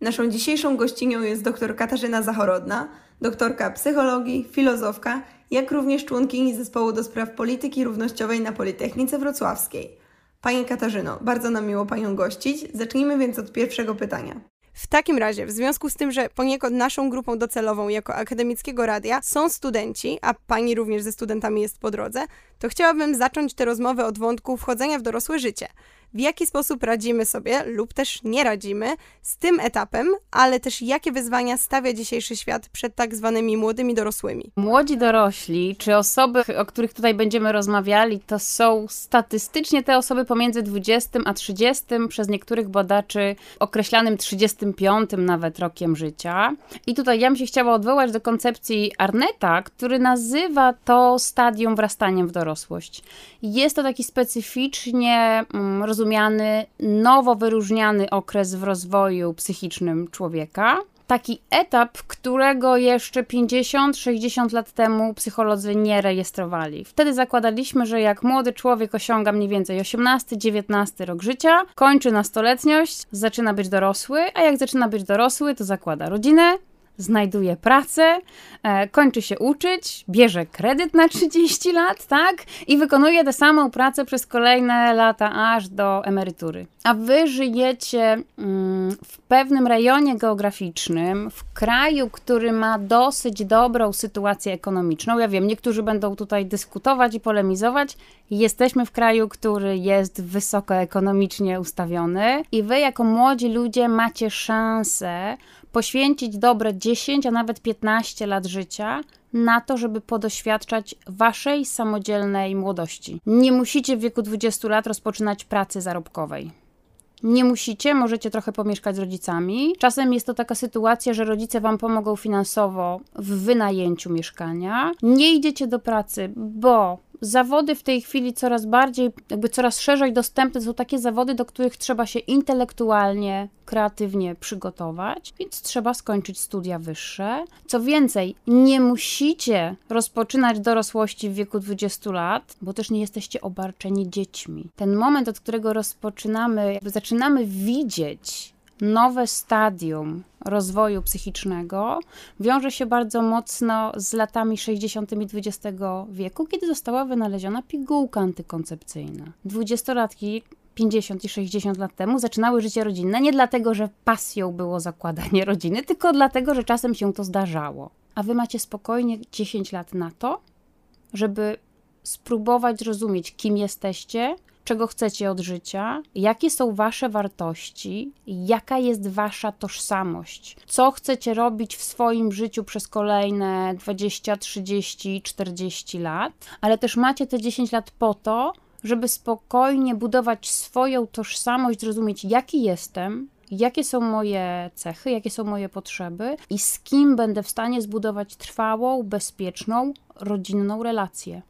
Naszą dzisiejszą gościnią jest dr Katarzyna Zachorodna, doktorka psychologii, filozofka, jak również członkini zespołu do spraw polityki równościowej na Politechnice Wrocławskiej. Pani Katarzyno, bardzo nam miło Panią gościć. Zacznijmy więc od pierwszego pytania. W takim razie, w związku z tym, że poniekąd naszą grupą docelową jako akademickiego radia są studenci, a pani również ze studentami jest po drodze, to chciałabym zacząć tę rozmowę od wątku wchodzenia w dorosłe życie w jaki sposób radzimy sobie lub też nie radzimy z tym etapem, ale też jakie wyzwania stawia dzisiejszy świat przed tak zwanymi młodymi dorosłymi. Młodzi dorośli, czy osoby, o których tutaj będziemy rozmawiali, to są statystycznie te osoby pomiędzy 20 a 30, przez niektórych badaczy określanym 35 nawet rokiem życia. I tutaj ja bym się chciała odwołać do koncepcji Arneta, który nazywa to stadium wrastaniem w dorosłość. Jest to taki specyficznie mm, rozumiany nowo wyróżniany okres w rozwoju psychicznym człowieka. Taki etap, którego jeszcze 50-60 lat temu psycholodzy nie rejestrowali. Wtedy zakładaliśmy, że jak młody człowiek osiąga mniej więcej 18-19 rok życia, kończy nastoletniość, zaczyna być dorosły, a jak zaczyna być dorosły, to zakłada rodzinę, znajduje pracę, e, kończy się uczyć, bierze kredyt na 30 lat, tak? I wykonuje tę samą pracę przez kolejne lata, aż do emerytury. A wy żyjecie mm, w pewnym rejonie geograficznym, w kraju, który ma dosyć dobrą sytuację ekonomiczną. Ja wiem, niektórzy będą tutaj dyskutować i polemizować. Jesteśmy w kraju, który jest wysoko ekonomicznie ustawiony, i wy, jako młodzi ludzie, macie szansę poświęcić dobre 10, a nawet 15 lat życia na to, żeby podoświadczać waszej samodzielnej młodości. Nie musicie w wieku 20 lat rozpoczynać pracy zarobkowej. Nie musicie, możecie trochę pomieszkać z rodzicami. Czasem jest to taka sytuacja, że rodzice wam pomogą finansowo w wynajęciu mieszkania. Nie idziecie do pracy, bo zawody w tej chwili coraz bardziej, jakby coraz szerzej dostępne są takie zawody, do których trzeba się intelektualnie, kreatywnie przygotować, więc trzeba skończyć studia wyższe. Co więcej, nie musicie rozpoczynać dorosłości w wieku 20 lat, bo też nie jesteście obarczeni dziećmi. Ten moment, od którego rozpoczynamy, jakby zaczynamy widzieć nowe stadium rozwoju psychicznego wiąże się bardzo mocno z latami 60. XX wieku, kiedy została wynaleziona pigułka antykoncepcyjna. Dwudziestolatki 50 i 60 lat temu zaczynały życie rodzinne nie dlatego, że pasją było zakładanie rodziny, tylko dlatego, że czasem się to zdarzało. A wy macie spokojnie 10 lat na to, żeby spróbować zrozumieć, kim jesteście, czego chcecie od życia, jakie są wasze wartości, jaka jest wasza tożsamość, co chcecie robić w swoim życiu przez kolejne 20, 30, 40 lat, ale też macie te 10 lat po to, żeby spokojnie budować swoją tożsamość, zrozumieć, jaki jestem, jakie są moje cechy, jakie są moje potrzeby i z kim będę w stanie zbudować trwałą, bezpieczną, rodzinną relację.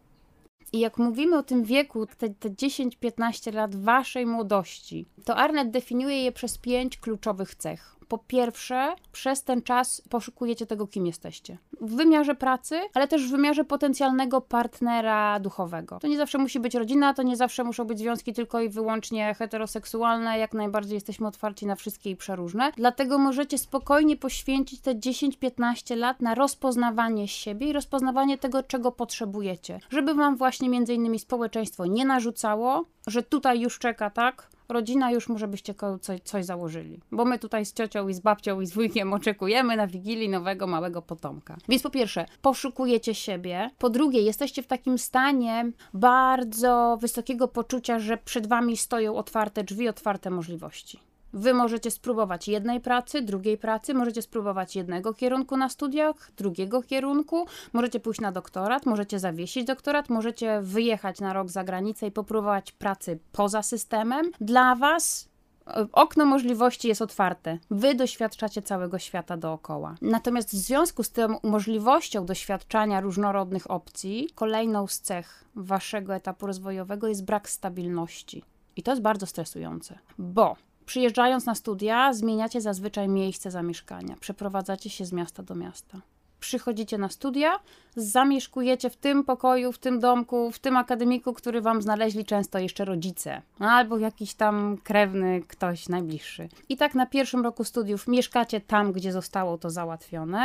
I jak mówimy o tym wieku, te, te 10-15 lat waszej młodości, to Arnett definiuje je przez pięć kluczowych cech po pierwsze, przez ten czas poszukujecie tego, kim jesteście. W wymiarze pracy, ale też w wymiarze potencjalnego partnera duchowego. To nie zawsze musi być rodzina, to nie zawsze muszą być związki tylko i wyłącznie heteroseksualne. Jak najbardziej jesteśmy otwarci na wszystkie i przeróżne. Dlatego możecie spokojnie poświęcić te 10-15 lat na rozpoznawanie siebie i rozpoznawanie tego, czego potrzebujecie. Żeby wam właśnie między innymi społeczeństwo nie narzucało, że tutaj już czeka, tak? Rodzina już może byście coś, coś założyli. Bo my tutaj z ciocią i z babcią i z wujkiem oczekujemy na Wigilii nowego małego potomka. Więc po pierwsze, poszukujecie siebie. Po drugie, jesteście w takim stanie bardzo wysokiego poczucia, że przed wami stoją otwarte drzwi, otwarte możliwości. Wy możecie spróbować jednej pracy, drugiej pracy, możecie spróbować jednego kierunku na studiach, drugiego kierunku, możecie pójść na doktorat, możecie zawiesić doktorat, możecie wyjechać na rok za granicę i popróbować pracy poza systemem. Dla Was e, okno możliwości jest otwarte. Wy doświadczacie całego świata dookoła. Natomiast w związku z tą możliwością doświadczania różnorodnych opcji, kolejną z cech waszego etapu rozwojowego jest brak stabilności. I to jest bardzo stresujące, bo Przyjeżdżając na studia, zmieniacie zazwyczaj miejsce zamieszkania, przeprowadzacie się z miasta do miasta. przychodzicie na studia, zamieszkujecie w tym pokoju, w tym domku, w tym akademiku, który wam znaleźli często jeszcze rodzice, albo jakiś tam krewny, ktoś najbliższy. I tak na pierwszym roku studiów mieszkacie tam, gdzie zostało to załatwione,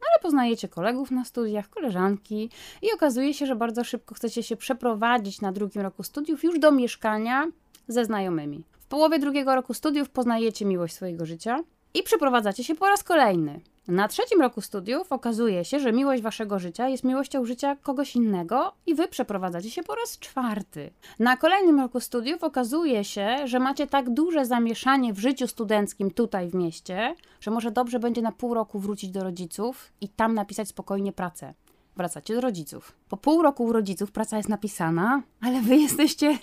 ale poznajecie kolegów na studiach, koleżanki i okazuje się, że bardzo szybko chcecie się przeprowadzić na drugim roku studiów już do mieszkania ze znajomymi. W połowie drugiego roku studiów poznajecie miłość swojego życia i przeprowadzacie się po raz kolejny. Na trzecim roku studiów okazuje się, że miłość waszego życia jest miłością życia kogoś innego i wy przeprowadzacie się po raz czwarty. Na kolejnym roku studiów okazuje się, że macie tak duże zamieszanie w życiu studenckim tutaj w mieście, że może dobrze będzie na pół roku wrócić do rodziców i tam napisać spokojnie pracę wracacie do rodziców. Po pół roku u rodziców praca jest napisana, ale wy jesteście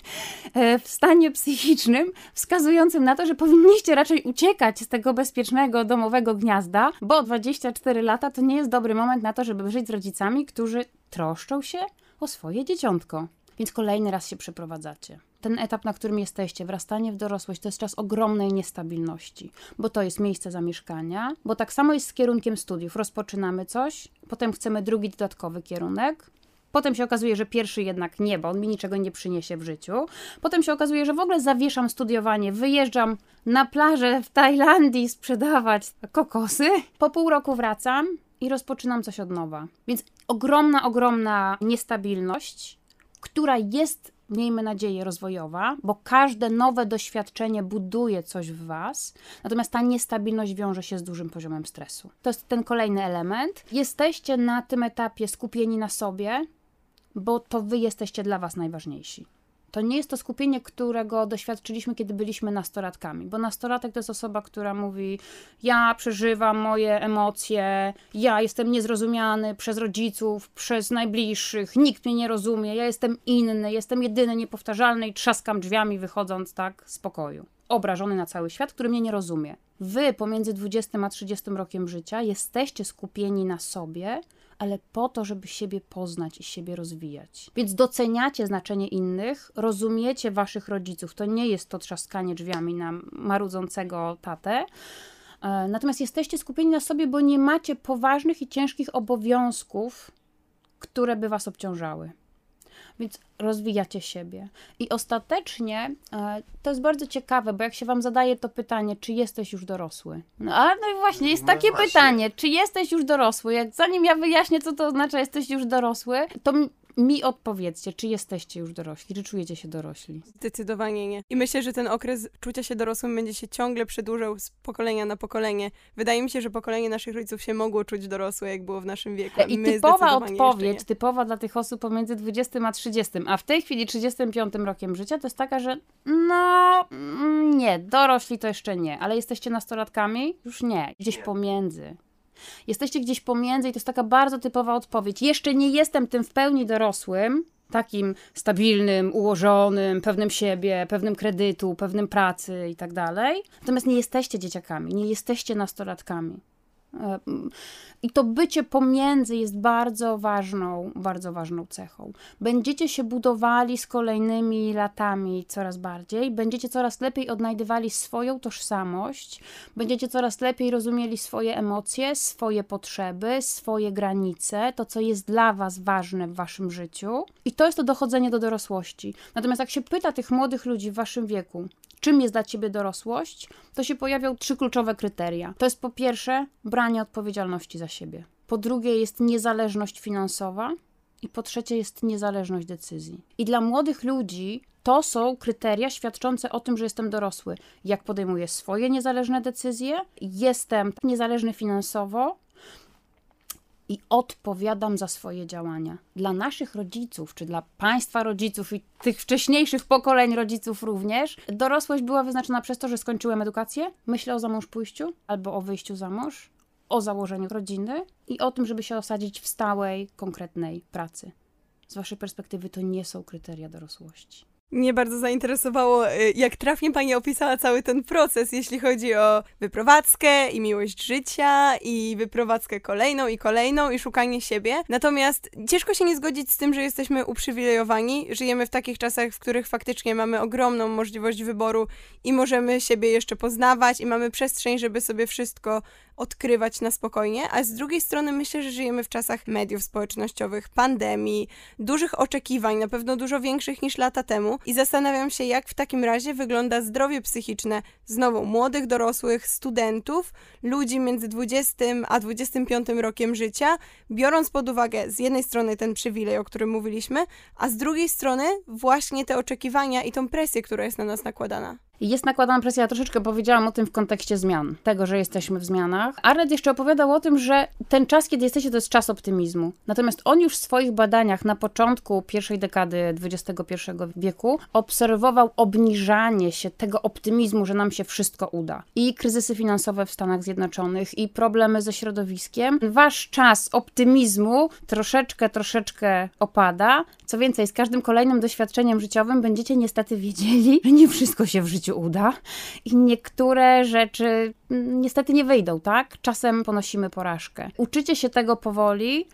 e, w stanie psychicznym wskazującym na to, że powinniście raczej uciekać z tego bezpiecznego domowego gniazda, bo 24 lata to nie jest dobry moment na to, żeby żyć z rodzicami, którzy troszczą się o swoje dzieciątko. Więc kolejny raz się przeprowadzacie ten etap, na którym jesteście, wrastanie w dorosłość, to jest czas ogromnej niestabilności, bo to jest miejsce zamieszkania, bo tak samo jest z kierunkiem studiów. Rozpoczynamy coś, potem chcemy drugi dodatkowy kierunek, Potem się okazuje, że pierwszy jednak nie, bo on mi niczego nie przyniesie w życiu. Potem się okazuje, że w ogóle zawieszam studiowanie, wyjeżdżam na plażę w Tajlandii sprzedawać kokosy. Po pół roku wracam i rozpoczynam coś od nowa. Więc ogromna, ogromna niestabilność, która jest miejmy nadzieję, rozwojowa, bo każde nowe doświadczenie buduje coś w Was, natomiast ta niestabilność wiąże się z dużym poziomem stresu. To jest ten kolejny element. Jesteście na tym etapie skupieni na sobie, bo to Wy jesteście dla Was najważniejsi. To nie jest to skupienie, którego doświadczyliśmy, kiedy byliśmy nastolatkami, bo nastolatek to jest osoba, która mówi: Ja przeżywam moje emocje, ja jestem niezrozumiany przez rodziców, przez najbliższych, nikt mnie nie rozumie, ja jestem inny, jestem jedyny, niepowtarzalny i trzaskam drzwiami, wychodząc tak z pokoju. Obrażony na cały świat, który mnie nie rozumie. Wy pomiędzy 20 a 30 rokiem życia jesteście skupieni na sobie, ale po to, żeby siebie poznać i siebie rozwijać. Więc doceniacie znaczenie innych, rozumiecie waszych rodziców. To nie jest to trzaskanie drzwiami na marudzącego tatę. E, natomiast jesteście skupieni na sobie, bo nie macie poważnych i ciężkich obowiązków, które by was obciążały. Więc rozwijacie siebie. I ostatecznie e, to jest bardzo ciekawe, bo jak się wam zadaje to pytanie, czy jesteś już dorosły? No ale no właśnie, jest no takie właśnie. pytanie, czy jesteś już dorosły? Jak zanim ja wyjaśnię, co to oznacza, jesteś już dorosły, to mi odpowiedzcie, czy jesteście już dorośli, czy czujecie się dorośli? Zdecydowanie nie. I myślę, że ten okres czucia się dorosłym będzie się ciągle przedłużał z pokolenia na pokolenie. Wydaje mi się, że pokolenie naszych rodziców się mogło czuć dorosłe, jak było w naszym wieku. I My typowa odpowiedź, typowa dla tych osób pomiędzy 20 a 30, a w tej chwili 35 rokiem życia, to jest taka, że no mm, nie, dorośli to jeszcze nie, ale jesteście nastolatkami? Już nie, gdzieś pomiędzy. Jesteście gdzieś pomiędzy i to jest taka bardzo typowa odpowiedź. Jeszcze nie jestem tym w pełni dorosłym, takim stabilnym, ułożonym, pewnym siebie, pewnym kredytu, pewnym pracy i tak dalej. Natomiast nie jesteście dzieciakami, nie jesteście nastolatkami. I to bycie pomiędzy jest bardzo ważną, bardzo ważną cechą. Będziecie się budowali z kolejnymi latami coraz bardziej, będziecie coraz lepiej odnajdywali swoją tożsamość, będziecie coraz lepiej rozumieli swoje emocje, swoje potrzeby, swoje granice, to co jest dla Was ważne w Waszym życiu. I to jest to dochodzenie do dorosłości. Natomiast jak się pyta tych młodych ludzi w Waszym wieku, czym jest dla ciebie dorosłość, to się pojawią trzy kluczowe kryteria. To jest po pierwsze branie odpowiedzialności za siebie. Po drugie jest niezależność finansowa. I po trzecie jest niezależność decyzji. I dla młodych ludzi to są kryteria świadczące o tym, że jestem dorosły. Jak podejmuję swoje niezależne decyzje, jestem niezależny finansowo, i odpowiadam za swoje działania. Dla naszych rodziców, czy dla państwa rodziców i tych wcześniejszych pokoleń rodziców również, dorosłość była wyznaczona przez to, że skończyłem edukację, myślę o zamąż pójściu albo o wyjściu za mąż, o założeniu rodziny i o tym, żeby się osadzić w stałej, konkretnej pracy. Z waszej perspektywy to nie są kryteria dorosłości. Mnie bardzo zainteresowało, y, jak trafnie Pani opisała cały ten proces, jeśli chodzi o wyprowadzkę i miłość życia, i wyprowadzkę kolejną i kolejną, i szukanie siebie. Natomiast ciężko się nie zgodzić z tym, że jesteśmy uprzywilejowani. Żyjemy w takich czasach, w których faktycznie mamy ogromną możliwość wyboru i możemy siebie jeszcze poznawać, i mamy przestrzeń, żeby sobie wszystko odkrywać na spokojnie, a z drugiej strony myślę, że żyjemy w czasach mediów społecznościowych, pandemii, dużych oczekiwań, na pewno dużo większych niż lata temu i zastanawiam się, jak w takim razie wygląda zdrowie psychiczne znowu młodych, dorosłych, studentów, ludzi między 20 a 25 rokiem życia, biorąc pod uwagę z jednej strony ten przywilej, o którym mówiliśmy, a z drugiej strony właśnie te oczekiwania i tą presję, która jest na nas nakładana. Jest nakładana presja, ja troszeczkę powiedziałam o tym w kontekście zmian, tego, że jesteśmy w zmianach. Arnett jeszcze opowiadał o tym, że ten czas, kiedy jesteście, to jest czas optymizmu. Natomiast on już w swoich badaniach na początku pierwszej dekady XXI wieku obserwował obniżanie się tego optymizmu, że nam się wszystko uda. I kryzysy finansowe w Stanach Zjednoczonych, i problemy ze środowiskiem. Wasz czas optymizmu troszeczkę, troszeczkę opada. Co więcej, z każdym kolejnym doświadczeniem życiowym będziecie niestety wiedzieli, że nie wszystko się w życiu uda i niektóre rzeczy niestety nie wyjdą, tak? Czasem ponosimy porażkę. Uczycie się tego powoli,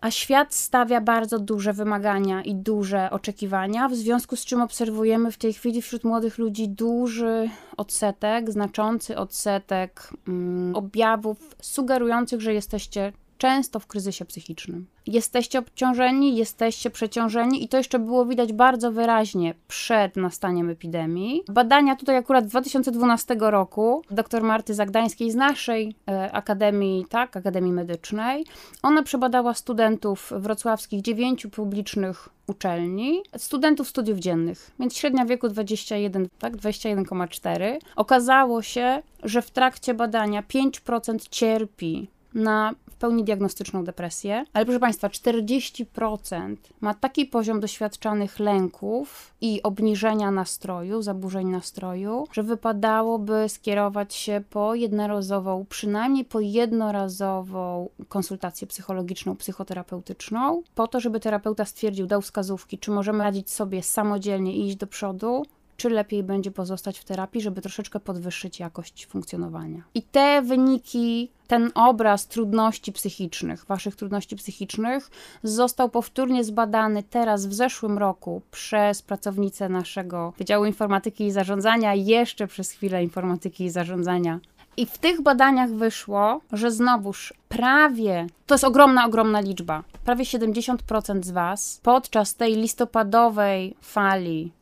a świat stawia bardzo duże wymagania i duże oczekiwania, w związku z czym obserwujemy w tej chwili wśród młodych ludzi duży odsetek, znaczący odsetek mm, objawów sugerujących, że jesteście często w kryzysie psychicznym. Jesteście obciążeni, jesteście przeciążeni i to jeszcze było widać bardzo wyraźnie przed nastaniem epidemii. Badania tutaj akurat 2012 roku dr Marty Zagdańskiej z naszej e, Akademii, tak, Akademii Medycznej, ona przebadała studentów wrocławskich dziewięciu publicznych uczelni, studentów studiów dziennych, więc średnia wieku 21, tak, 21,4. Okazało się, że w trakcie badania 5% cierpi na pełni diagnostyczną depresję, ale proszę Państwa, 40% ma taki poziom doświadczanych lęków i obniżenia nastroju, zaburzeń nastroju, że wypadałoby skierować się po jednorazową, przynajmniej po jednorazową konsultację psychologiczną, psychoterapeutyczną, po to, żeby terapeuta stwierdził, dał wskazówki, czy możemy radzić sobie samodzielnie i iść do przodu, czy lepiej będzie pozostać w terapii, żeby troszeczkę podwyższyć jakość funkcjonowania. I te wyniki, ten obraz trudności psychicznych, waszych trudności psychicznych, został powtórnie zbadany teraz w zeszłym roku przez pracownicę naszego Wydziału Informatyki i Zarządzania, jeszcze przez chwilę Informatyki i Zarządzania i w tych badaniach wyszło, że znowuż prawie, to jest ogromna, ogromna liczba, prawie 70% z Was podczas tej listopadowej fali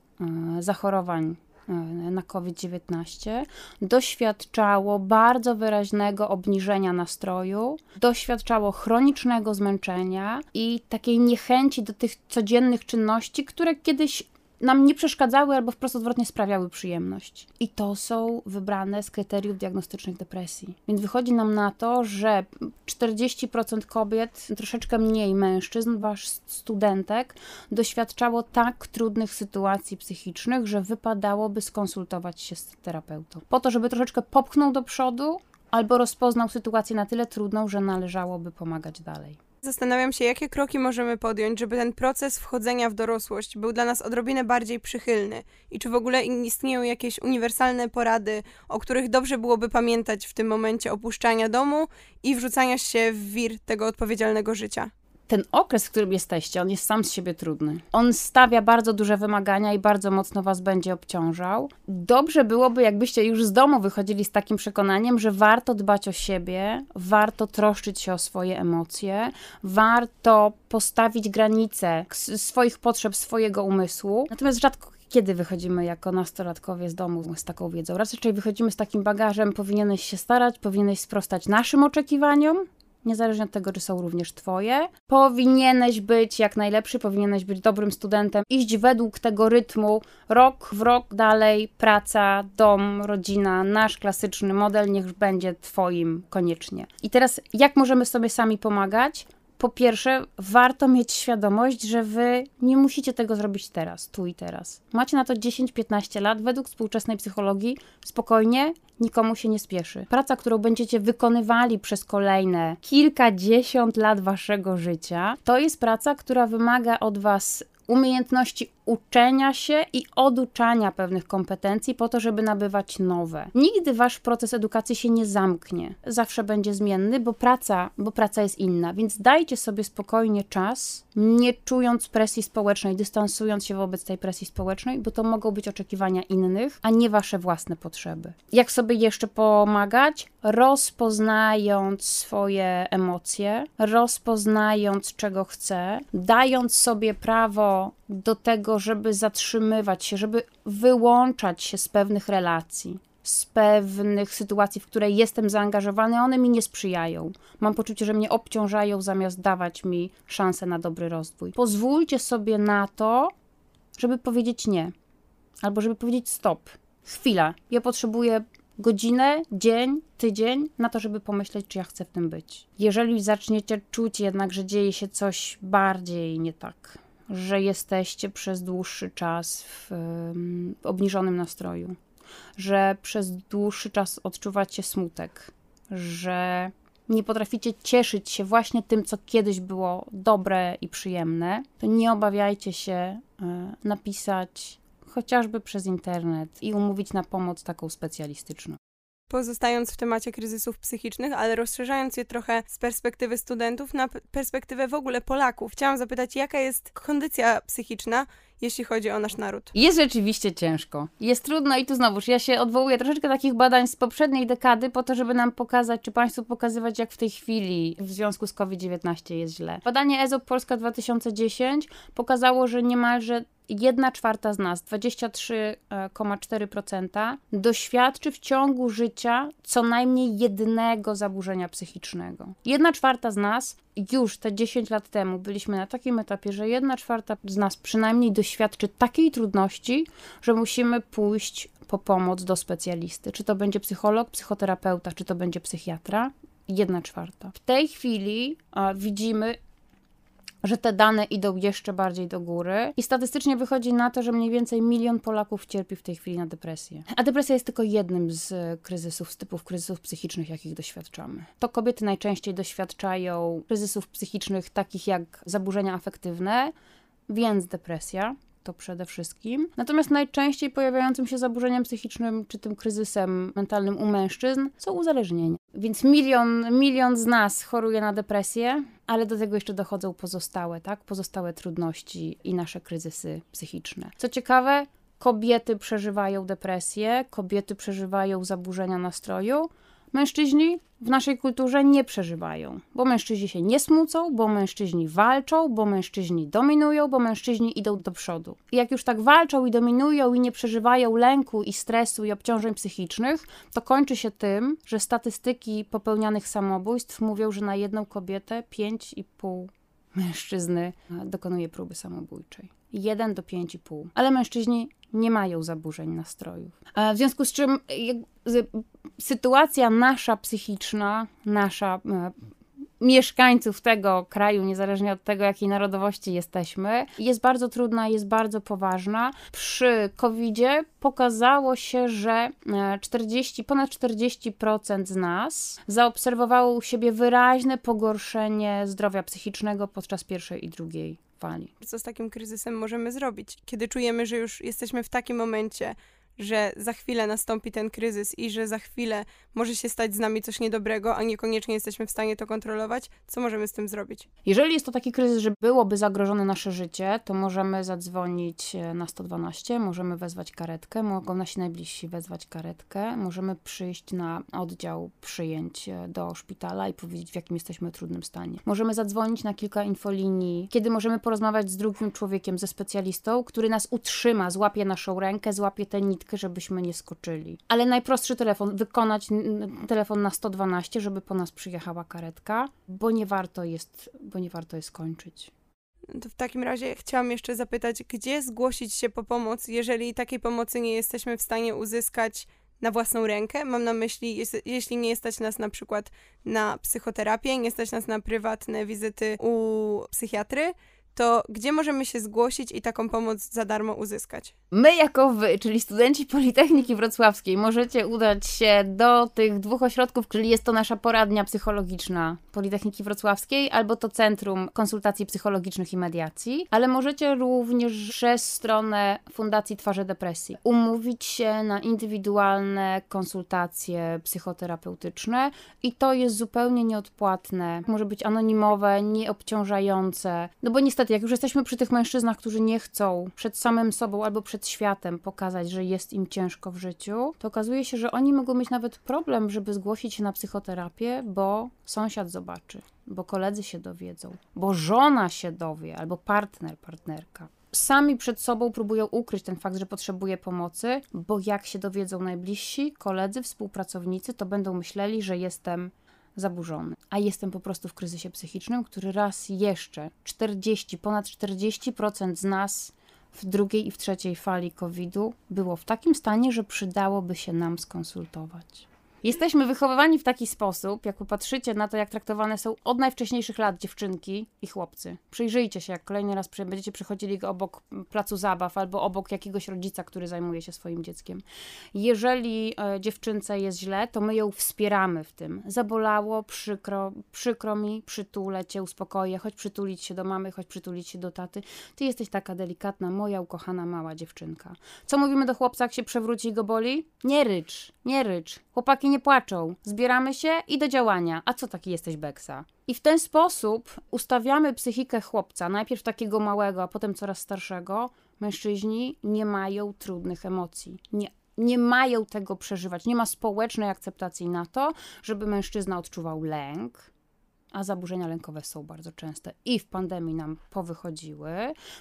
zachorowań e, na COVID-19 doświadczało bardzo wyraźnego obniżenia nastroju, doświadczało chronicznego zmęczenia i takiej niechęci do tych codziennych czynności, które kiedyś nam nie przeszkadzały albo wprost odwrotnie sprawiały przyjemność. I to są wybrane z kryteriów diagnostycznych depresji. Więc wychodzi nam na to, że 40% kobiet, troszeczkę mniej mężczyzn, wasz studentek, doświadczało tak trudnych sytuacji psychicznych, że wypadałoby skonsultować się z terapeutą. Po to, żeby troszeczkę popchnął do przodu, albo rozpoznał sytuację na tyle trudną, że należałoby pomagać dalej. Zastanawiam się, jakie kroki możemy podjąć, żeby ten proces wchodzenia w dorosłość był dla nas odrobinę bardziej przychylny i czy w ogóle istnieją jakieś uniwersalne porady, o których dobrze byłoby pamiętać w tym momencie opuszczania domu i wrzucania się w wir tego odpowiedzialnego życia ten okres, w którym jesteście, on jest sam z siebie trudny. On stawia bardzo duże wymagania i bardzo mocno was będzie obciążał. Dobrze byłoby, jakbyście już z domu wychodzili z takim przekonaniem, że warto dbać o siebie, warto troszczyć się o swoje emocje, warto postawić granice swoich potrzeb, swojego umysłu. Natomiast rzadko kiedy wychodzimy jako nastolatkowie z domu z taką wiedzą. Raczej wychodzimy z takim bagażem, powinieneś się starać, powinieneś sprostać naszym oczekiwaniom, niezależnie od tego, czy są również Twoje. Powinieneś być jak najlepszy, powinieneś być dobrym studentem, iść według tego rytmu, rok w rok dalej, praca, dom, rodzina, nasz klasyczny model niech będzie Twoim koniecznie. I teraz, jak możemy sobie sami pomagać? Po pierwsze, warto mieć świadomość, że wy nie musicie tego zrobić teraz, tu i teraz. Macie na to 10-15 lat, według współczesnej psychologii, spokojnie, nikomu się nie spieszy. Praca, którą będziecie wykonywali przez kolejne kilkadziesiąt lat waszego życia, to jest praca, która wymaga od was umiejętności uczenia się i oduczania pewnych kompetencji po to, żeby nabywać nowe. Nigdy wasz proces edukacji się nie zamknie. Zawsze będzie zmienny, bo praca, bo praca jest inna, więc dajcie sobie spokojnie czas, nie czując presji społecznej, dystansując się wobec tej presji społecznej, bo to mogą być oczekiwania innych, a nie wasze własne potrzeby. Jak sobie jeszcze pomagać? Rozpoznając swoje emocje, rozpoznając czego chcę, dając sobie prawo do tego, żeby zatrzymywać się, żeby wyłączać się z pewnych relacji, z pewnych sytuacji, w które jestem zaangażowany, one mi nie sprzyjają. Mam poczucie, że mnie obciążają zamiast dawać mi szansę na dobry rozwój. Pozwólcie sobie na to, żeby powiedzieć nie, albo żeby powiedzieć stop. Chwila, ja potrzebuję godzinę, dzień, tydzień na to, żeby pomyśleć, czy ja chcę w tym być. Jeżeli zaczniecie czuć jednak, że dzieje się coś bardziej nie tak, że jesteście przez dłuższy czas w, w obniżonym nastroju, że przez dłuższy czas odczuwacie smutek, że nie potraficie cieszyć się właśnie tym, co kiedyś było dobre i przyjemne, to nie obawiajcie się e, napisać chociażby przez internet i umówić na pomoc taką specjalistyczną pozostając w temacie kryzysów psychicznych, ale rozszerzając je trochę z perspektywy studentów na perspektywę w ogóle Polaków. Chciałam zapytać, jaka jest kondycja psychiczna, jeśli chodzi o nasz naród? Jest rzeczywiście ciężko. Jest trudno i tu znowuż ja się odwołuję troszeczkę takich badań z poprzedniej dekady po to, żeby nam pokazać, czy Państwu pokazywać, jak w tej chwili w związku z COVID-19 jest źle. Badanie EZOP Polska 2010 pokazało, że niemalże jedna czwarta z nas, 23,4%, doświadczy w ciągu życia co najmniej jednego zaburzenia psychicznego. Jedna czwarta z nas już te 10 lat temu byliśmy na takim etapie, że jedna czwarta z nas przynajmniej doświadczy takiej trudności, że musimy pójść po pomoc do specjalisty. Czy to będzie psycholog, psychoterapeuta, czy to będzie psychiatra? Jedna czwarta. W tej chwili a, widzimy, że te dane idą jeszcze bardziej do góry i statystycznie wychodzi na to, że mniej więcej milion Polaków cierpi w tej chwili na depresję. A depresja jest tylko jednym z kryzysów, z typów kryzysów psychicznych, jakich doświadczamy. To kobiety najczęściej doświadczają kryzysów psychicznych takich jak zaburzenia afektywne, więc depresja to przede wszystkim. Natomiast najczęściej pojawiającym się zaburzeniem psychicznym czy tym kryzysem mentalnym u mężczyzn są uzależnienia. Więc milion, milion z nas choruje na depresję, ale do tego jeszcze dochodzą pozostałe, tak? Pozostałe trudności i nasze kryzysy psychiczne. Co ciekawe, kobiety przeżywają depresję, kobiety przeżywają zaburzenia nastroju, Mężczyźni w naszej kulturze nie przeżywają, bo mężczyźni się nie smucą, bo mężczyźni walczą, bo mężczyźni dominują, bo mężczyźni idą do przodu. I jak już tak walczą i dominują i nie przeżywają lęku i stresu i obciążeń psychicznych, to kończy się tym, że statystyki popełnianych samobójstw mówią, że na jedną kobietę 5,5 mężczyzny dokonuje próby samobójczej. 1 do 5,5. Ale mężczyźni nie mają zaburzeń nastrojów. W związku z czym sytuacja nasza psychiczna, nasza e, mieszkańców tego kraju, niezależnie od tego, jakiej narodowości jesteśmy, jest bardzo trudna, jest bardzo poważna. Przy COVID-zie pokazało się, że 40, e, ponad 40% z nas zaobserwowało u siebie wyraźne pogorszenie zdrowia psychicznego podczas pierwszej i drugiej Co z takim kryzysem możemy zrobić? Kiedy czujemy, że już jesteśmy w takim momencie, że za chwilę nastąpi ten kryzys i że za chwilę może się stać z nami coś niedobrego, a niekoniecznie jesteśmy w stanie to kontrolować, co możemy z tym zrobić? Jeżeli jest to taki kryzys, że byłoby zagrożone nasze życie, to możemy zadzwonić e, na 112, możemy wezwać karetkę, mogą nasi najbliżsi wezwać karetkę, możemy przyjść na oddział przyjęć e, do szpitala i powiedzieć, w jakim jesteśmy trudnym stanie. Możemy zadzwonić na kilka infolinii, kiedy możemy porozmawiać z drugim człowiekiem, ze specjalistą, który nas utrzyma, złapie naszą rękę, złapie tę nitkę, żebyśmy nie skoczyli. Ale najprostszy telefon, wykonać telefon na 112, żeby po nas przyjechała karetka, bo nie warto jest, bo nie warto jest kończyć. To w takim razie chciałam jeszcze zapytać, gdzie zgłosić się po pomoc, jeżeli takiej pomocy nie jesteśmy w stanie uzyskać na własną rękę? Mam na myśli, jeśli nie stać nas na przykład na psychoterapię, nie stać nas na prywatne wizyty u psychiatry, to gdzie możemy się zgłosić i taką pomoc za darmo uzyskać? My, jako wy, czyli studenci Politechniki Wrocławskiej, możecie udać się do tych dwóch ośrodków, czyli jest to nasza poradnia psychologiczna Politechniki Wrocławskiej, albo to Centrum Konsultacji Psychologicznych i Mediacji, ale możecie również przez stronę Fundacji Twarze Depresji umówić się na indywidualne konsultacje psychoterapeutyczne i to jest zupełnie nieodpłatne. Może być anonimowe, nieobciążające, no bo niestety, jak już jesteśmy przy tych mężczyznach, którzy nie chcą przed samym sobą albo przed światem pokazać, że jest im ciężko w życiu, to okazuje się, że oni mogą mieć nawet problem, żeby zgłosić się na psychoterapię, bo sąsiad zobaczy, bo koledzy się dowiedzą, bo żona się dowie albo partner, partnerka. Sami przed sobą próbują ukryć ten fakt, że potrzebuje pomocy, bo jak się dowiedzą najbliżsi, koledzy, współpracownicy, to będą myśleli, że jestem zaburzony, a jestem po prostu w kryzysie psychicznym, który raz jeszcze 40, ponad 40% z nas w drugiej i w trzeciej fali COVID-u było w takim stanie, że przydałoby się nam skonsultować. Jesteśmy wychowywani w taki sposób, jak popatrzycie na to, jak traktowane są od najwcześniejszych lat dziewczynki i chłopcy. Przyjrzyjcie się, jak kolejny raz będziecie przychodzili obok placu zabaw albo obok jakiegoś rodzica, który zajmuje się swoim dzieckiem. Jeżeli e, dziewczynce jest źle, to my ją wspieramy w tym. Zabolało, przykro, przykro mi, przytulę cię, uspokoję, chodź przytulić się do mamy, chodź przytulić się do taty. Ty jesteś taka delikatna, moja ukochana mała dziewczynka. Co mówimy do chłopca, jak się przewróci i go boli? Nie rycz, nie rycz. Chłopaki nie płaczą. Zbieramy się i do działania. A co taki jesteś, Beksa? I w ten sposób ustawiamy psychikę chłopca, najpierw takiego małego, a potem coraz starszego. Mężczyźni nie mają trudnych emocji. Nie nie mają tego przeżywać. Nie ma społecznej akceptacji na to, żeby mężczyzna odczuwał lęk, a zaburzenia lękowe są bardzo częste i w pandemii nam powychodziły.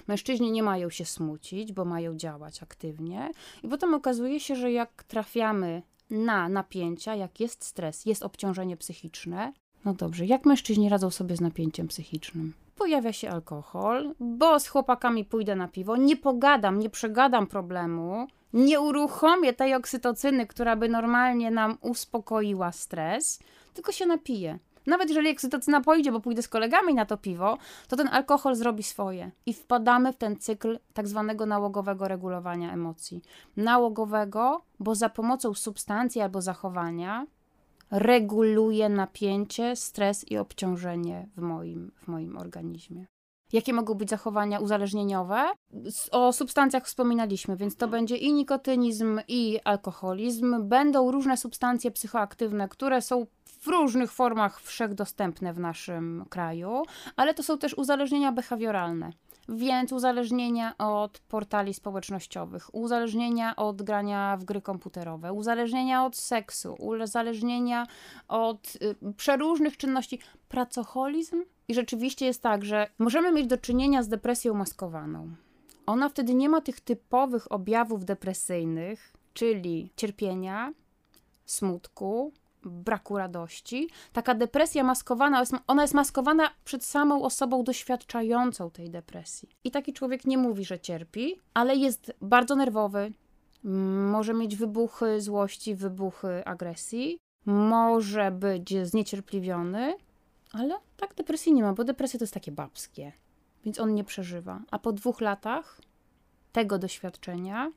Mężczyźni nie mają się smucić, bo mają działać aktywnie. I potem okazuje się, że jak trafiamy na napięcia, jak jest stres, jest obciążenie psychiczne. No dobrze, jak mężczyźni radzą sobie z napięciem psychicznym? Pojawia się alkohol, bo z chłopakami pójdę na piwo, nie pogadam, nie przegadam problemu, nie uruchomię tej oksytocyny, która by normalnie nam uspokoiła stres, tylko się napiję. Nawet jeżeli ekscytacyna pójdzie, bo pójdę z kolegami na to piwo, to ten alkohol zrobi swoje i wpadamy w ten cykl tak zwanego nałogowego regulowania emocji. Nałogowego, bo za pomocą substancji albo zachowania reguluje napięcie, stres i obciążenie w moim, w moim organizmie. Jakie mogą być zachowania uzależnieniowe? O substancjach wspominaliśmy, więc to będzie i nikotynizm, i alkoholizm. Będą różne substancje psychoaktywne, które są w różnych formach wszechdostępne w naszym kraju, ale to są też uzależnienia behawioralne. Więc uzależnienia od portali społecznościowych, uzależnienia od grania w gry komputerowe, uzależnienia od seksu, uzależnienia od y, przeróżnych czynności. Pracoholizm i rzeczywiście jest tak, że możemy mieć do czynienia z depresją maskowaną. Ona wtedy nie ma tych typowych objawów depresyjnych, czyli cierpienia, smutku, braku radości. Taka depresja maskowana, ona jest maskowana przed samą osobą doświadczającą tej depresji. I taki człowiek nie mówi, że cierpi, ale jest bardzo nerwowy, może mieć wybuchy złości, wybuchy agresji, może być zniecierpliwiony, ale tak depresji nie ma, bo depresja to jest takie babskie, więc on nie przeżywa. A po dwóch latach tego doświadczenia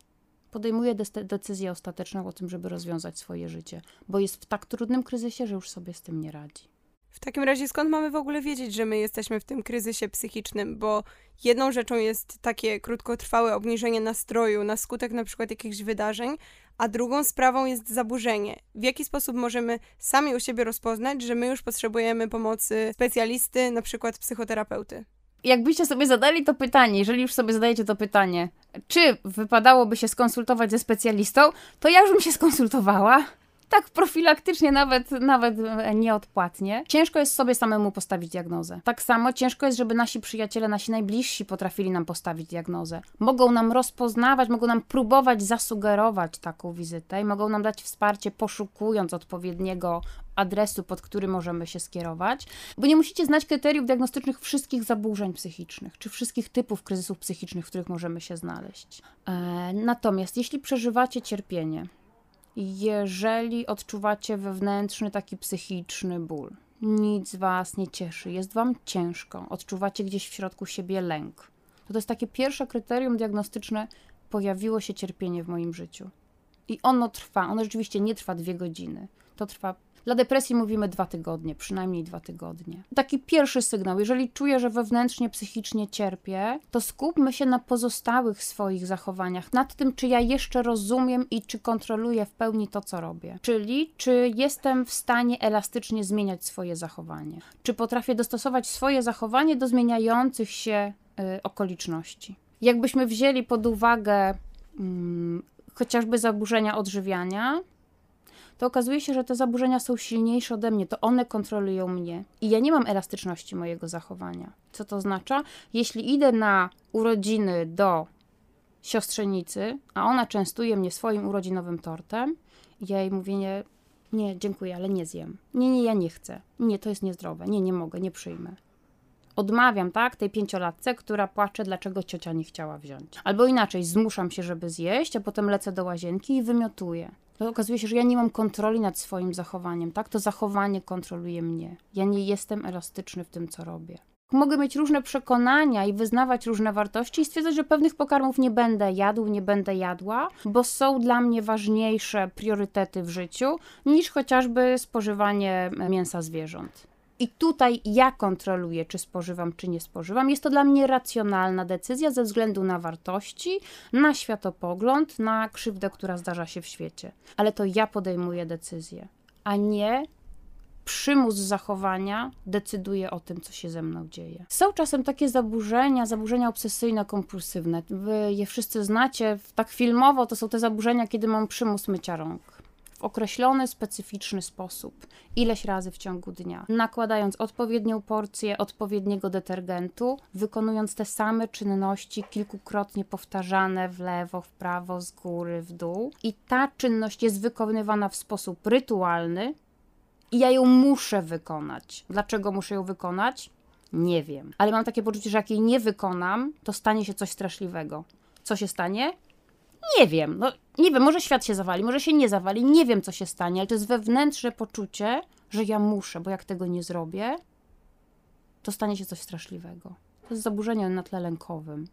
podejmuje decyzję ostateczną o tym, żeby rozwiązać swoje życie, bo jest w tak trudnym kryzysie, że już sobie z tym nie radzi. W takim razie skąd mamy w ogóle wiedzieć, że my jesteśmy w tym kryzysie psychicznym? Bo jedną rzeczą jest takie krótkotrwałe obniżenie nastroju na skutek na przykład jakichś wydarzeń, a drugą sprawą jest zaburzenie. W jaki sposób możemy sami u siebie rozpoznać, że my już potrzebujemy pomocy specjalisty, na przykład psychoterapeuty? Jakbyście sobie zadali to pytanie, jeżeli już sobie zadajecie to pytanie, czy wypadałoby się skonsultować ze specjalistą, to ja już bym się skonsultowała tak profilaktycznie, nawet, nawet nieodpłatnie. Ciężko jest sobie samemu postawić diagnozę. Tak samo ciężko jest, żeby nasi przyjaciele, nasi najbliżsi potrafili nam postawić diagnozę. Mogą nam rozpoznawać, mogą nam próbować zasugerować taką wizytę i mogą nam dać wsparcie, poszukując odpowiedniego adresu, pod który możemy się skierować, bo nie musicie znać kryteriów diagnostycznych wszystkich zaburzeń psychicznych, czy wszystkich typów kryzysów psychicznych, w których możemy się znaleźć. E, natomiast jeśli przeżywacie cierpienie, jeżeli odczuwacie wewnętrzny taki psychiczny ból, nic was nie cieszy, jest wam ciężko, odczuwacie gdzieś w środku siebie lęk. To, to jest takie pierwsze kryterium diagnostyczne, pojawiło się cierpienie w moim życiu. I ono trwa, ono rzeczywiście nie trwa dwie godziny. To trwa dla depresji mówimy dwa tygodnie, przynajmniej dwa tygodnie. Taki pierwszy sygnał, jeżeli czuję, że wewnętrznie, psychicznie cierpię, to skupmy się na pozostałych swoich zachowaniach, nad tym, czy ja jeszcze rozumiem i czy kontroluję w pełni to, co robię. Czyli, czy jestem w stanie elastycznie zmieniać swoje zachowanie, czy potrafię dostosować swoje zachowanie do zmieniających się y, okoliczności. Jakbyśmy wzięli pod uwagę mm, chociażby zaburzenia odżywiania, to okazuje się, że te zaburzenia są silniejsze ode mnie, to one kontrolują mnie i ja nie mam elastyczności mojego zachowania. Co to oznacza? Jeśli idę na urodziny do siostrzenicy, a ona częstuje mnie swoim urodzinowym tortem, ja jej mówię, nie, nie, dziękuję, ale nie zjem. Nie, nie, ja nie chcę. Nie, to jest niezdrowe. Nie, nie mogę, nie przyjmę. Odmawiam, tak, tej pięciolatce, która płacze, dlaczego ciocia nie chciała wziąć. Albo inaczej, zmuszam się, żeby zjeść, a potem lecę do łazienki i wymiotuję to okazuje się, że ja nie mam kontroli nad swoim zachowaniem, tak? To zachowanie kontroluje mnie. Ja nie jestem elastyczny w tym, co robię. Mogę mieć różne przekonania i wyznawać różne wartości i stwierdzać, że pewnych pokarmów nie będę jadł, nie będę jadła, bo są dla mnie ważniejsze priorytety w życiu niż chociażby spożywanie mięsa zwierząt. I tutaj ja kontroluję, czy spożywam, czy nie spożywam. Jest to dla mnie racjonalna decyzja ze względu na wartości, na światopogląd, na krzywdę, która zdarza się w świecie. Ale to ja podejmuję decyzję, a nie przymus zachowania decyduje o tym, co się ze mną dzieje. Są czasem takie zaburzenia, zaburzenia obsesyjno-kompulsywne. Wy je wszyscy znacie, tak filmowo to są te zaburzenia, kiedy mam przymus mycia rąk w określony, specyficzny sposób, ileś razy w ciągu dnia, nakładając odpowiednią porcję odpowiedniego detergentu, wykonując te same czynności kilkukrotnie powtarzane w lewo, w prawo, z góry, w dół. I ta czynność jest wykonywana w sposób rytualny, i ja ją muszę wykonać. Dlaczego muszę ją wykonać? Nie wiem. Ale mam takie poczucie, że jak jej nie wykonam, to stanie się coś straszliwego. Co się stanie? Nie wiem, no nie wiem, może świat się zawali, może się nie zawali, nie wiem co się stanie, ale to jest wewnętrzne poczucie, że ja muszę, bo jak tego nie zrobię, to stanie się coś straszliwego. To jest zaburzenie na tle lękowym.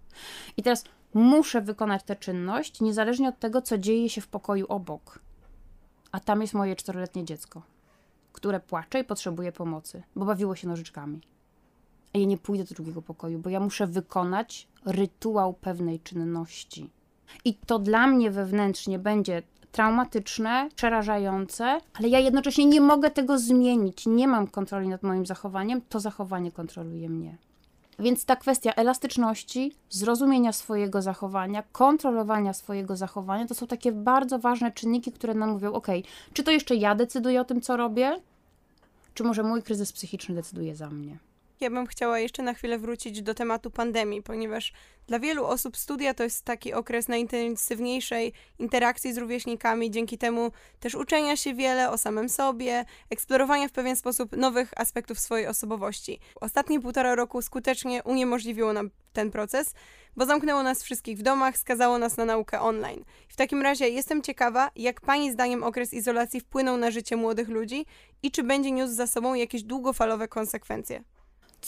I teraz muszę wykonać tę czynność, niezależnie od tego, co dzieje się w pokoju obok. A tam jest moje czteroletnie dziecko, które płacze i potrzebuje pomocy, bo bawiło się nożyczkami. A ja nie pójdę do drugiego pokoju, bo ja muszę wykonać rytuał pewnej czynności. I to dla mnie wewnętrznie będzie traumatyczne, przerażające, ale ja jednocześnie nie mogę tego zmienić. Nie mam kontroli nad moim zachowaniem, to zachowanie kontroluje mnie. Więc ta kwestia elastyczności, zrozumienia swojego zachowania, kontrolowania swojego zachowania, to są takie bardzo ważne czynniki, które nam mówią: OK, czy to jeszcze ja decyduję o tym, co robię, czy może mój kryzys psychiczny decyduje za mnie? Ja bym chciała jeszcze na chwilę wrócić do tematu pandemii, ponieważ dla wielu osób studia to jest taki okres najintensywniejszej interakcji z rówieśnikami, dzięki temu też uczenia się wiele o samym sobie, eksplorowania w pewien sposób nowych aspektów swojej osobowości. Ostatnie półtora roku skutecznie uniemożliwiło nam ten proces, bo zamknęło nas wszystkich w domach, skazało nas na naukę online. W takim razie jestem ciekawa, jak Pani zdaniem okres izolacji wpłynął na życie młodych ludzi i czy będzie niósł za sobą jakieś długofalowe konsekwencje.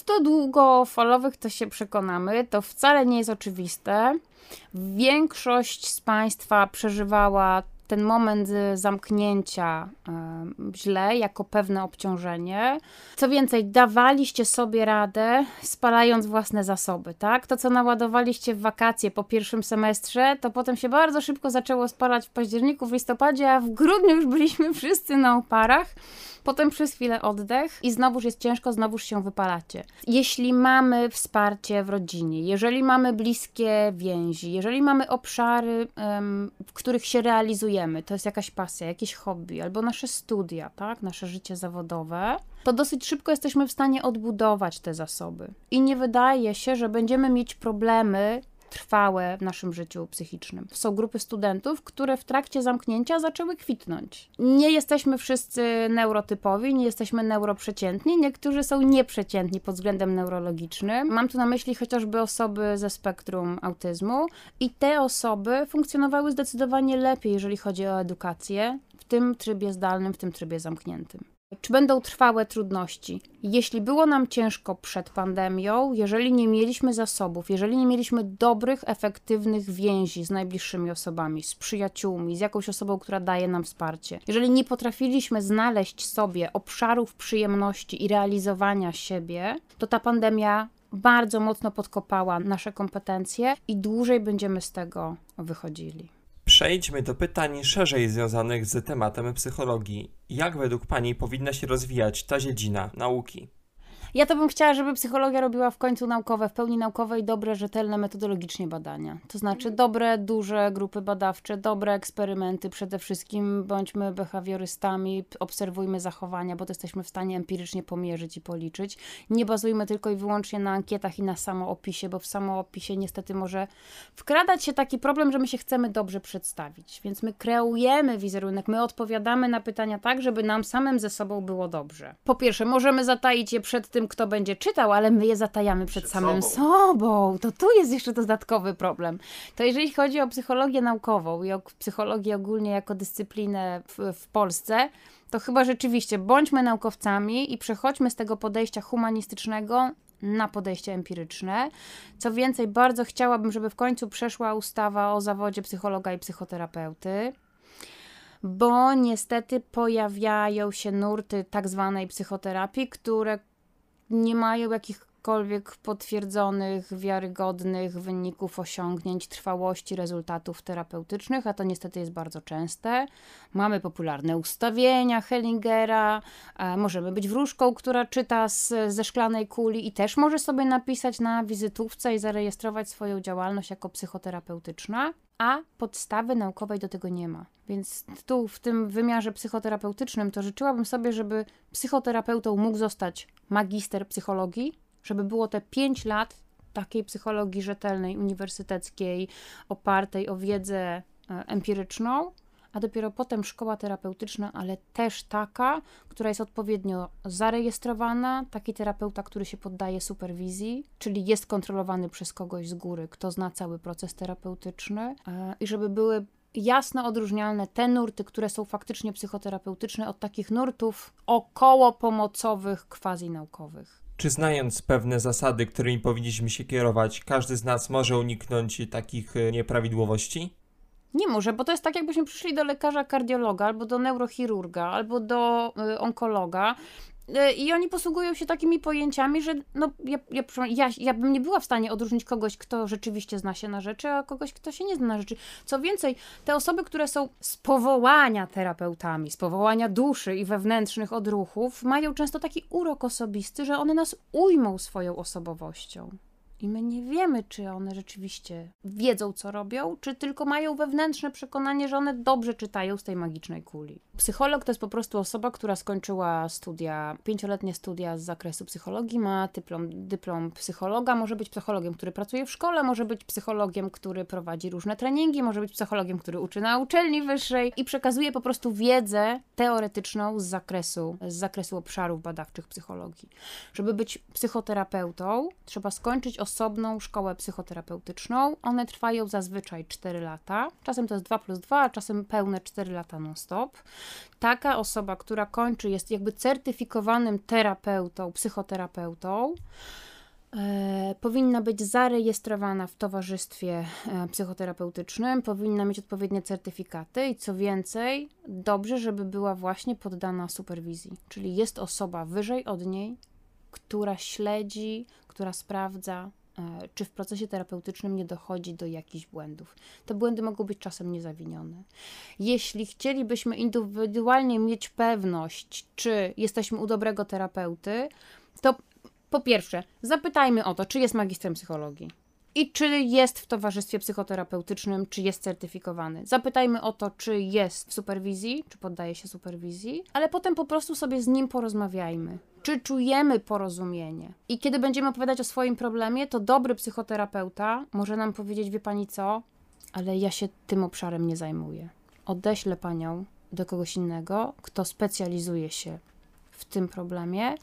Do długofalowych, to się przekonamy. To wcale nie jest oczywiste. Większość z Państwa przeżywała ten moment zamknięcia y, źle, jako pewne obciążenie. Co więcej, dawaliście sobie radę, spalając własne zasoby, tak? To, co naładowaliście w wakacje po pierwszym semestrze, to potem się bardzo szybko zaczęło spalać w październiku, w listopadzie, a w grudniu już byliśmy wszyscy na oparach. Potem przez chwilę oddech i znowuż jest ciężko, znowuż się wypalacie. Jeśli mamy wsparcie w rodzinie, jeżeli mamy bliskie więzi, jeżeli mamy obszary, w których się realizujemy, to jest jakaś pasja, jakieś hobby albo nasze studia, tak, nasze życie zawodowe, to dosyć szybko jesteśmy w stanie odbudować te zasoby. I nie wydaje się, że będziemy mieć problemy trwałe w naszym życiu psychicznym. Są grupy studentów, które w trakcie zamknięcia zaczęły kwitnąć. Nie jesteśmy wszyscy neurotypowi, nie jesteśmy neuroprzeciętni, niektórzy są nieprzeciętni pod względem neurologicznym. Mam tu na myśli chociażby osoby ze spektrum autyzmu i te osoby funkcjonowały zdecydowanie lepiej, jeżeli chodzi o edukację w tym trybie zdalnym, w tym trybie zamkniętym. Czy będą trwałe trudności? Jeśli było nam ciężko przed pandemią, jeżeli nie mieliśmy zasobów, jeżeli nie mieliśmy dobrych, efektywnych więzi z najbliższymi osobami, z przyjaciółmi, z jakąś osobą, która daje nam wsparcie, jeżeli nie potrafiliśmy znaleźć sobie obszarów przyjemności i realizowania siebie, to ta pandemia bardzo mocno podkopała nasze kompetencje i dłużej będziemy z tego wychodzili. Przejdźmy do pytań szerzej związanych z tematem psychologii. Jak według Pani powinna się rozwijać ta dziedzina nauki? Ja to bym chciała, żeby psychologia robiła w końcu naukowe, w pełni naukowe i dobre, rzetelne metodologicznie badania. To znaczy dobre, duże grupy badawcze, dobre eksperymenty przede wszystkim. Bądźmy behawiorystami, obserwujmy zachowania, bo to jesteśmy w stanie empirycznie pomierzyć i policzyć. Nie bazujmy tylko i wyłącznie na ankietach i na samoopisie, bo w samoopisie niestety może wkradać się taki problem, że my się chcemy dobrze przedstawić. Więc my kreujemy wizerunek, my odpowiadamy na pytania tak, żeby nam samym ze sobą było dobrze. Po pierwsze, możemy zataić je przed tym, kto będzie czytał, ale my je zatajamy przed, przed samym sobą. sobą. To tu jest jeszcze dodatkowy problem. To jeżeli chodzi o psychologię naukową i o psychologię ogólnie jako dyscyplinę w, w Polsce, to chyba rzeczywiście bądźmy naukowcami i przechodźmy z tego podejścia humanistycznego na podejście empiryczne. Co więcej, bardzo chciałabym, żeby w końcu przeszła ustawa o zawodzie psychologa i psychoterapeuty bo niestety pojawiają się nurty tak zwanej psychoterapii, które nie mają jakichkolwiek potwierdzonych, wiarygodnych wyników osiągnięć, trwałości rezultatów terapeutycznych, a to niestety jest bardzo częste. Mamy popularne ustawienia Hellingera, możemy być wróżką, która czyta z, ze szklanej kuli i też może sobie napisać na wizytówce i zarejestrować swoją działalność jako psychoterapeutyczna a podstawy naukowej do tego nie ma. Więc tu w tym wymiarze psychoterapeutycznym to życzyłabym sobie, żeby psychoterapeutą mógł zostać magister psychologii, żeby było te 5 lat takiej psychologii rzetelnej, uniwersyteckiej, opartej o wiedzę e, empiryczną, a dopiero potem szkoła terapeutyczna, ale też taka, która jest odpowiednio zarejestrowana, taki terapeuta, który się poddaje superwizji, czyli jest kontrolowany przez kogoś z góry, kto zna cały proces terapeutyczny e, i żeby były jasno odróżnialne te nurty, które są faktycznie psychoterapeutyczne, od takich nurtów około pomocowych, quasi naukowych. Czy znając pewne zasady, którymi powinniśmy się kierować, każdy z nas może uniknąć takich e, nieprawidłowości? Nie może, bo to jest tak, jakbyśmy przyszli do lekarza kardiologa, albo do neurochirurga, albo do y, onkologa. Y, I oni posługują się takimi pojęciami, że no, ja, ja, ja, ja bym nie była w stanie odróżnić kogoś, kto rzeczywiście zna się na rzeczy, a kogoś, kto się nie zna na rzeczy. Co więcej, te osoby, które są z powołania terapeutami, z powołania duszy i wewnętrznych odruchów, mają często taki urok osobisty, że one nas ujmą swoją osobowością. I my nie wiemy, czy one rzeczywiście wiedzą, co robią, czy tylko mają wewnętrzne przekonanie, że one dobrze czytają z tej magicznej kuli. Psycholog to jest po prostu osoba, która skończyła studia, pięcioletnie studia z zakresu psychologii, ma dyplom, dyplom psychologa, może być psychologiem, który pracuje w szkole, może być psychologiem, który prowadzi różne treningi, może być psychologiem, który uczy na uczelni wyższej i przekazuje po prostu wiedzę teoretyczną z zakresu, z zakresu obszarów badawczych psychologii. Żeby być psychoterapeutą, trzeba skończyć osobną szkołę psychoterapeutyczną. One trwają zazwyczaj 4 lata. Czasem to jest 2 plus 2, a czasem pełne 4 lata non-stop. Taka osoba, która kończy, jest jakby certyfikowanym terapeutą, psychoterapeutą. E, powinna być zarejestrowana w towarzystwie e, psychoterapeutycznym, powinna mieć odpowiednie certyfikaty i co więcej, dobrze, żeby była właśnie poddana superwizji. Czyli jest osoba wyżej od niej, która śledzi, która sprawdza, e, czy w procesie terapeutycznym nie dochodzi do jakichś błędów. Te błędy mogą być czasem niezawinione. Jeśli chcielibyśmy indywidualnie mieć pewność, czy jesteśmy u dobrego terapeuty, to po pierwsze, zapytajmy o to, czy jest magistrem psychologii i czy jest w towarzystwie psychoterapeutycznym, czy jest certyfikowany. Zapytajmy o to, czy jest w superwizji, czy poddaje się superwizji, ale potem po prostu sobie z nim porozmawiajmy. Czy czujemy porozumienie? I kiedy będziemy opowiadać o swoim problemie, to dobry psychoterapeuta może nam powiedzieć: Wie pani co, ale ja się tym obszarem nie zajmuję. Odeślę panią do kogoś innego, kto specjalizuje się w tym problemie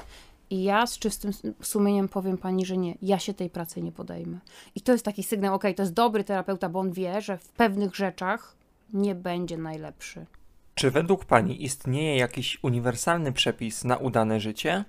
i ja z czystym sumieniem powiem pani, że nie, ja się tej pracy nie podejmę. I to jest taki sygnał, ok, to jest dobry terapeuta, bo on wie, że w pewnych rzeczach nie będzie najlepszy. Czy według Pani istnieje jakiś uniwersalny przepis na udane życie?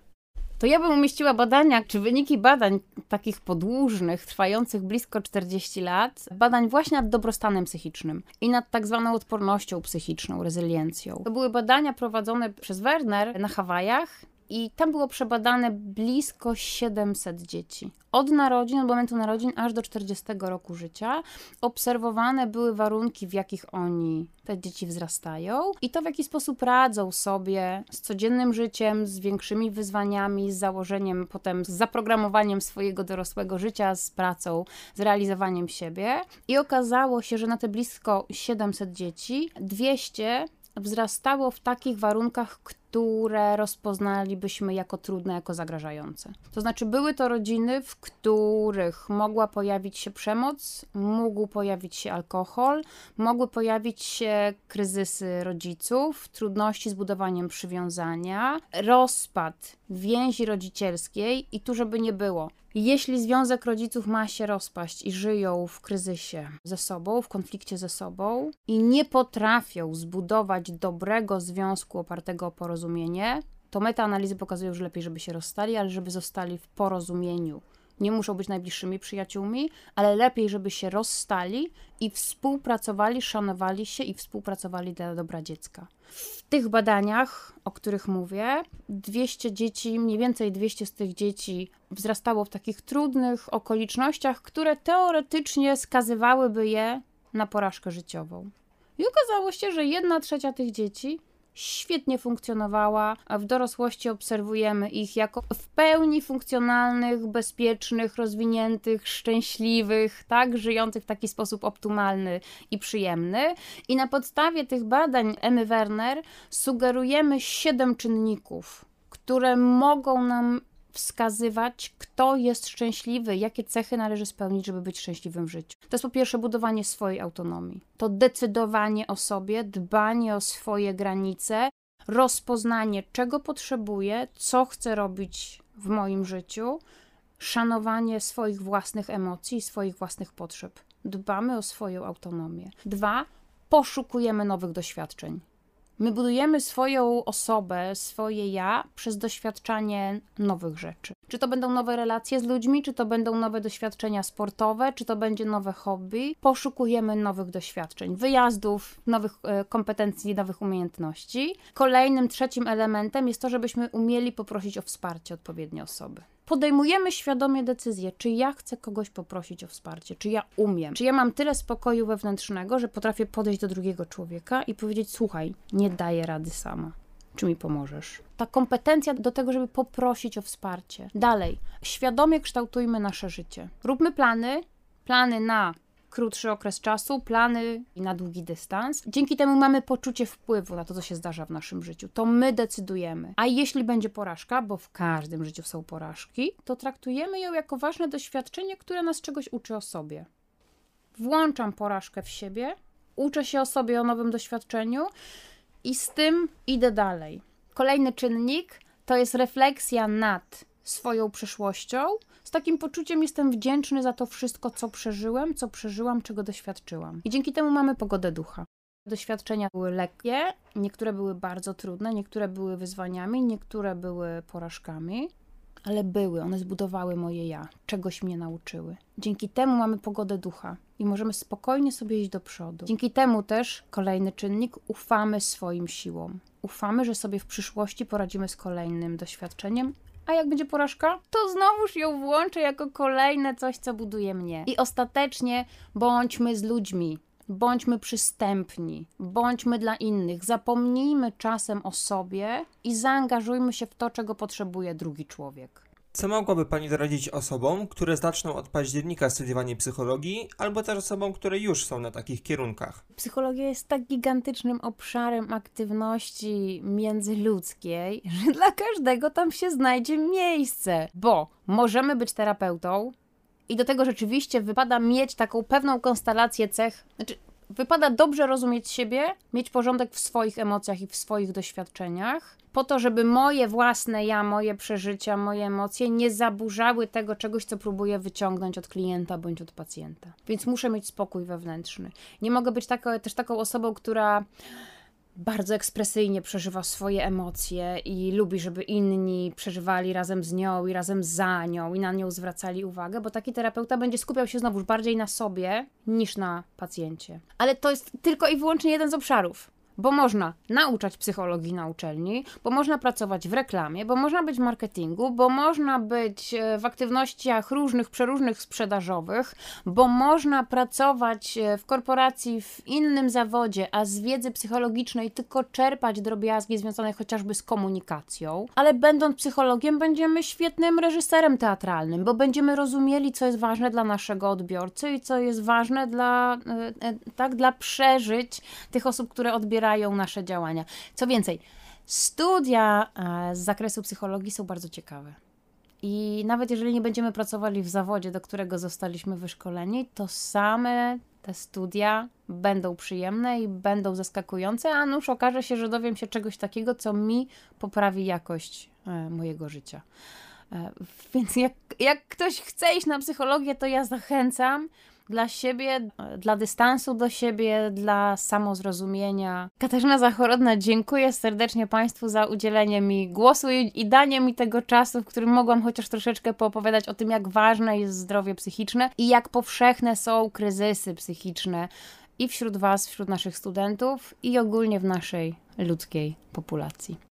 To ja bym umieściła badania, czy wyniki badań takich podłużnych, trwających blisko 40 lat, badań właśnie nad dobrostanem psychicznym i nad tak zwaną odpornością psychiczną, rezyliencją. To były badania prowadzone przez Werner na Hawajach i tam było przebadane blisko 700 dzieci. Od narodzin, od momentu narodzin aż do 40 roku życia obserwowane były warunki, w jakich oni, te dzieci wzrastają i to w jaki sposób radzą sobie z codziennym życiem, z większymi wyzwaniami, z założeniem potem, z zaprogramowaniem swojego dorosłego życia, z pracą, z realizowaniem siebie. I okazało się, że na te blisko 700 dzieci 200 wzrastało w takich warunkach, które rozpoznalibyśmy jako trudne, jako zagrażające. To znaczy, były to rodziny, w których mogła pojawić się przemoc, mógł pojawić się alkohol, mogły pojawić się kryzysy rodziców, trudności z budowaniem przywiązania, rozpad więzi rodzicielskiej i tu, żeby nie było. Jeśli związek rodziców ma się rozpaść i żyją w kryzysie ze sobą, w konflikcie ze sobą i nie potrafią zbudować dobrego związku opartego o porozumienie, to metaanalizy pokazują, że lepiej, żeby się rozstali, ale żeby zostali w porozumieniu. Nie muszą być najbliższymi przyjaciółmi, ale lepiej, żeby się rozstali i współpracowali, szanowali się i współpracowali dla dobra dziecka. W tych badaniach, o których mówię, 200 dzieci, mniej więcej 200 z tych dzieci wzrastało w takich trudnych okolicznościach, które teoretycznie skazywałyby je na porażkę życiową. I okazało się, że jedna trzecia tych dzieci świetnie funkcjonowała, a w dorosłości obserwujemy ich jako w pełni funkcjonalnych, bezpiecznych, rozwiniętych, szczęśliwych, tak, żyjących w taki sposób optymalny i przyjemny. I na podstawie tych badań Emmy Werner sugerujemy siedem czynników, które mogą nam wskazywać, kto jest szczęśliwy, jakie cechy należy spełnić, żeby być szczęśliwym w życiu. To jest po pierwsze budowanie swojej autonomii, to decydowanie o sobie, dbanie o swoje granice, rozpoznanie, czego potrzebuję, co chcę robić w moim życiu, szanowanie swoich własnych emocji, swoich własnych potrzeb. Dbamy o swoją autonomię. Dwa, poszukujemy nowych doświadczeń. My budujemy swoją osobę, swoje ja przez doświadczanie nowych rzeczy. Czy to będą nowe relacje z ludźmi, czy to będą nowe doświadczenia sportowe, czy to będzie nowe hobby. Poszukujemy nowych doświadczeń, wyjazdów, nowych e, kompetencji, nowych umiejętności. Kolejnym, trzecim elementem jest to, żebyśmy umieli poprosić o wsparcie odpowiednie osoby podejmujemy świadomie decyzję, czy ja chcę kogoś poprosić o wsparcie, czy ja umiem, czy ja mam tyle spokoju wewnętrznego, że potrafię podejść do drugiego człowieka i powiedzieć: Słuchaj, nie daję rady sama. Czy mi pomożesz? Ta kompetencja do tego, żeby poprosić o wsparcie. Dalej, świadomie kształtujmy nasze życie. Róbmy plany, plany na krótszy okres czasu, plany na długi dystans. Dzięki temu mamy poczucie wpływu na to, co się zdarza w naszym życiu. To my decydujemy. A jeśli będzie porażka, bo w każdym życiu są porażki, to traktujemy ją jako ważne doświadczenie, które nas czegoś uczy o sobie. Włączam porażkę w siebie, uczę się o sobie, o nowym doświadczeniu i z tym idę dalej. Kolejny czynnik to jest refleksja nad swoją przyszłością. Z takim poczuciem jestem wdzięczny za to wszystko, co przeżyłem, co przeżyłam, czego doświadczyłam. I dzięki temu mamy pogodę ducha. Doświadczenia były lekkie, niektóre były bardzo trudne, niektóre były wyzwaniami, niektóre były porażkami, ale były, one zbudowały moje ja, czegoś mnie nauczyły. Dzięki temu mamy pogodę ducha i możemy spokojnie sobie iść do przodu. Dzięki temu też, kolejny czynnik, ufamy swoim siłom. Ufamy, że sobie w przyszłości poradzimy z kolejnym doświadczeniem, a jak będzie porażka, to znowuż ją włączę jako kolejne coś, co buduje mnie. I ostatecznie bądźmy z ludźmi. Bądźmy przystępni, bądźmy dla innych, zapomnijmy czasem o sobie i zaangażujmy się w to, czego potrzebuje drugi człowiek. Co mogłaby Pani doradzić osobom, które zaczną od października studiowanie psychologii, albo też osobom, które już są na takich kierunkach? Psychologia jest tak gigantycznym obszarem aktywności międzyludzkiej, że dla każdego tam się znajdzie miejsce, bo możemy być terapeutą, i do tego rzeczywiście wypada mieć taką pewną konstelację cech. Znaczy, wypada dobrze rozumieć siebie, mieć porządek w swoich emocjach i w swoich doświadczeniach, po to, żeby moje własne ja, moje przeżycia, moje emocje nie zaburzały tego czegoś, co próbuję wyciągnąć od klienta bądź od pacjenta. Więc muszę mieć spokój wewnętrzny. Nie mogę być taka, też taką osobą, która bardzo ekspresyjnie przeżywa swoje emocje i lubi, żeby inni przeżywali razem z nią i razem za nią i na nią zwracali uwagę, bo taki terapeuta będzie skupiał się znowuż bardziej na sobie niż na pacjencie. Ale to jest tylko i wyłącznie jeden z obszarów. Bo można nauczać psychologii na uczelni, bo można pracować w reklamie, bo można być w marketingu, bo można być e, w aktywnościach różnych, przeróżnych sprzedażowych, bo można pracować e, w korporacji w innym zawodzie, a z wiedzy psychologicznej tylko czerpać drobiazgi związane chociażby z komunikacją. Ale będąc psychologiem, będziemy świetnym reżyserem teatralnym, bo będziemy rozumieli, co jest ważne dla naszego odbiorcy i co jest ważne dla, e, tak, dla przeżyć tych osób, które odbierają nasze działania. Co więcej, studia e, z zakresu psychologii są bardzo ciekawe. I nawet jeżeli nie będziemy pracowali w zawodzie, do którego zostaliśmy wyszkoleni, to same te studia będą przyjemne i będą zaskakujące, a nuż okaże się, że dowiem się czegoś takiego, co mi poprawi jakość e, mojego życia. E, Więc jak, jak ktoś chce iść na psychologię, to ja zachęcam dla siebie, dla dystansu do siebie, dla samozrozumienia. Katarzyna Zachorodna, dziękuję serdecznie Państwu za udzielenie mi głosu i, i danie mi tego czasu, w którym mogłam chociaż troszeczkę poopowiadać o tym, jak ważne jest zdrowie psychiczne i jak powszechne są kryzysy psychiczne i wśród Was, wśród naszych studentów i ogólnie w naszej ludzkiej populacji.